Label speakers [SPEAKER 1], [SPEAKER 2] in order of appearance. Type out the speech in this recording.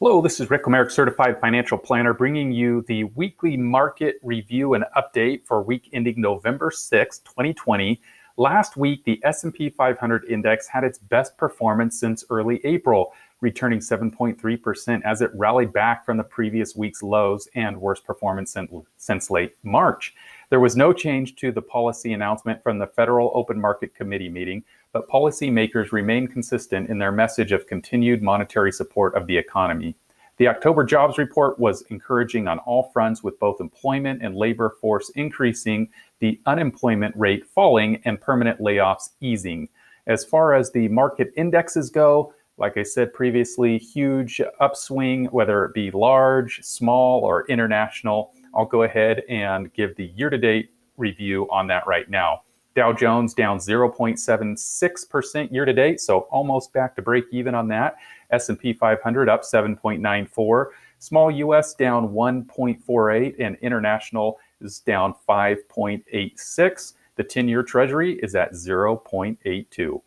[SPEAKER 1] Hello, this is Rick Comerick, Certified Financial Planner, bringing you the weekly market review and update for week ending November 6, 2020. Last week, the S&P 500 index had its best performance since early April, returning 7.3% as it rallied back from the previous week's lows and worst performance since late March. There was no change to the policy announcement from the Federal Open Market Committee meeting, but policymakers remain consistent in their message of continued monetary support of the economy. The October jobs report was encouraging on all fronts, with both employment and labor force increasing, the unemployment rate falling, and permanent layoffs easing. As far as the market indexes go, like I said previously, huge upswing, whether it be large, small, or international. I'll go ahead and give the year to date review on that right now. Dow Jones down 0.76% year to date, so almost back to break even on that. S&P 500 up 7.94. Small US down 1.48 and international is down 5.86. The 10-year treasury is at 0.82.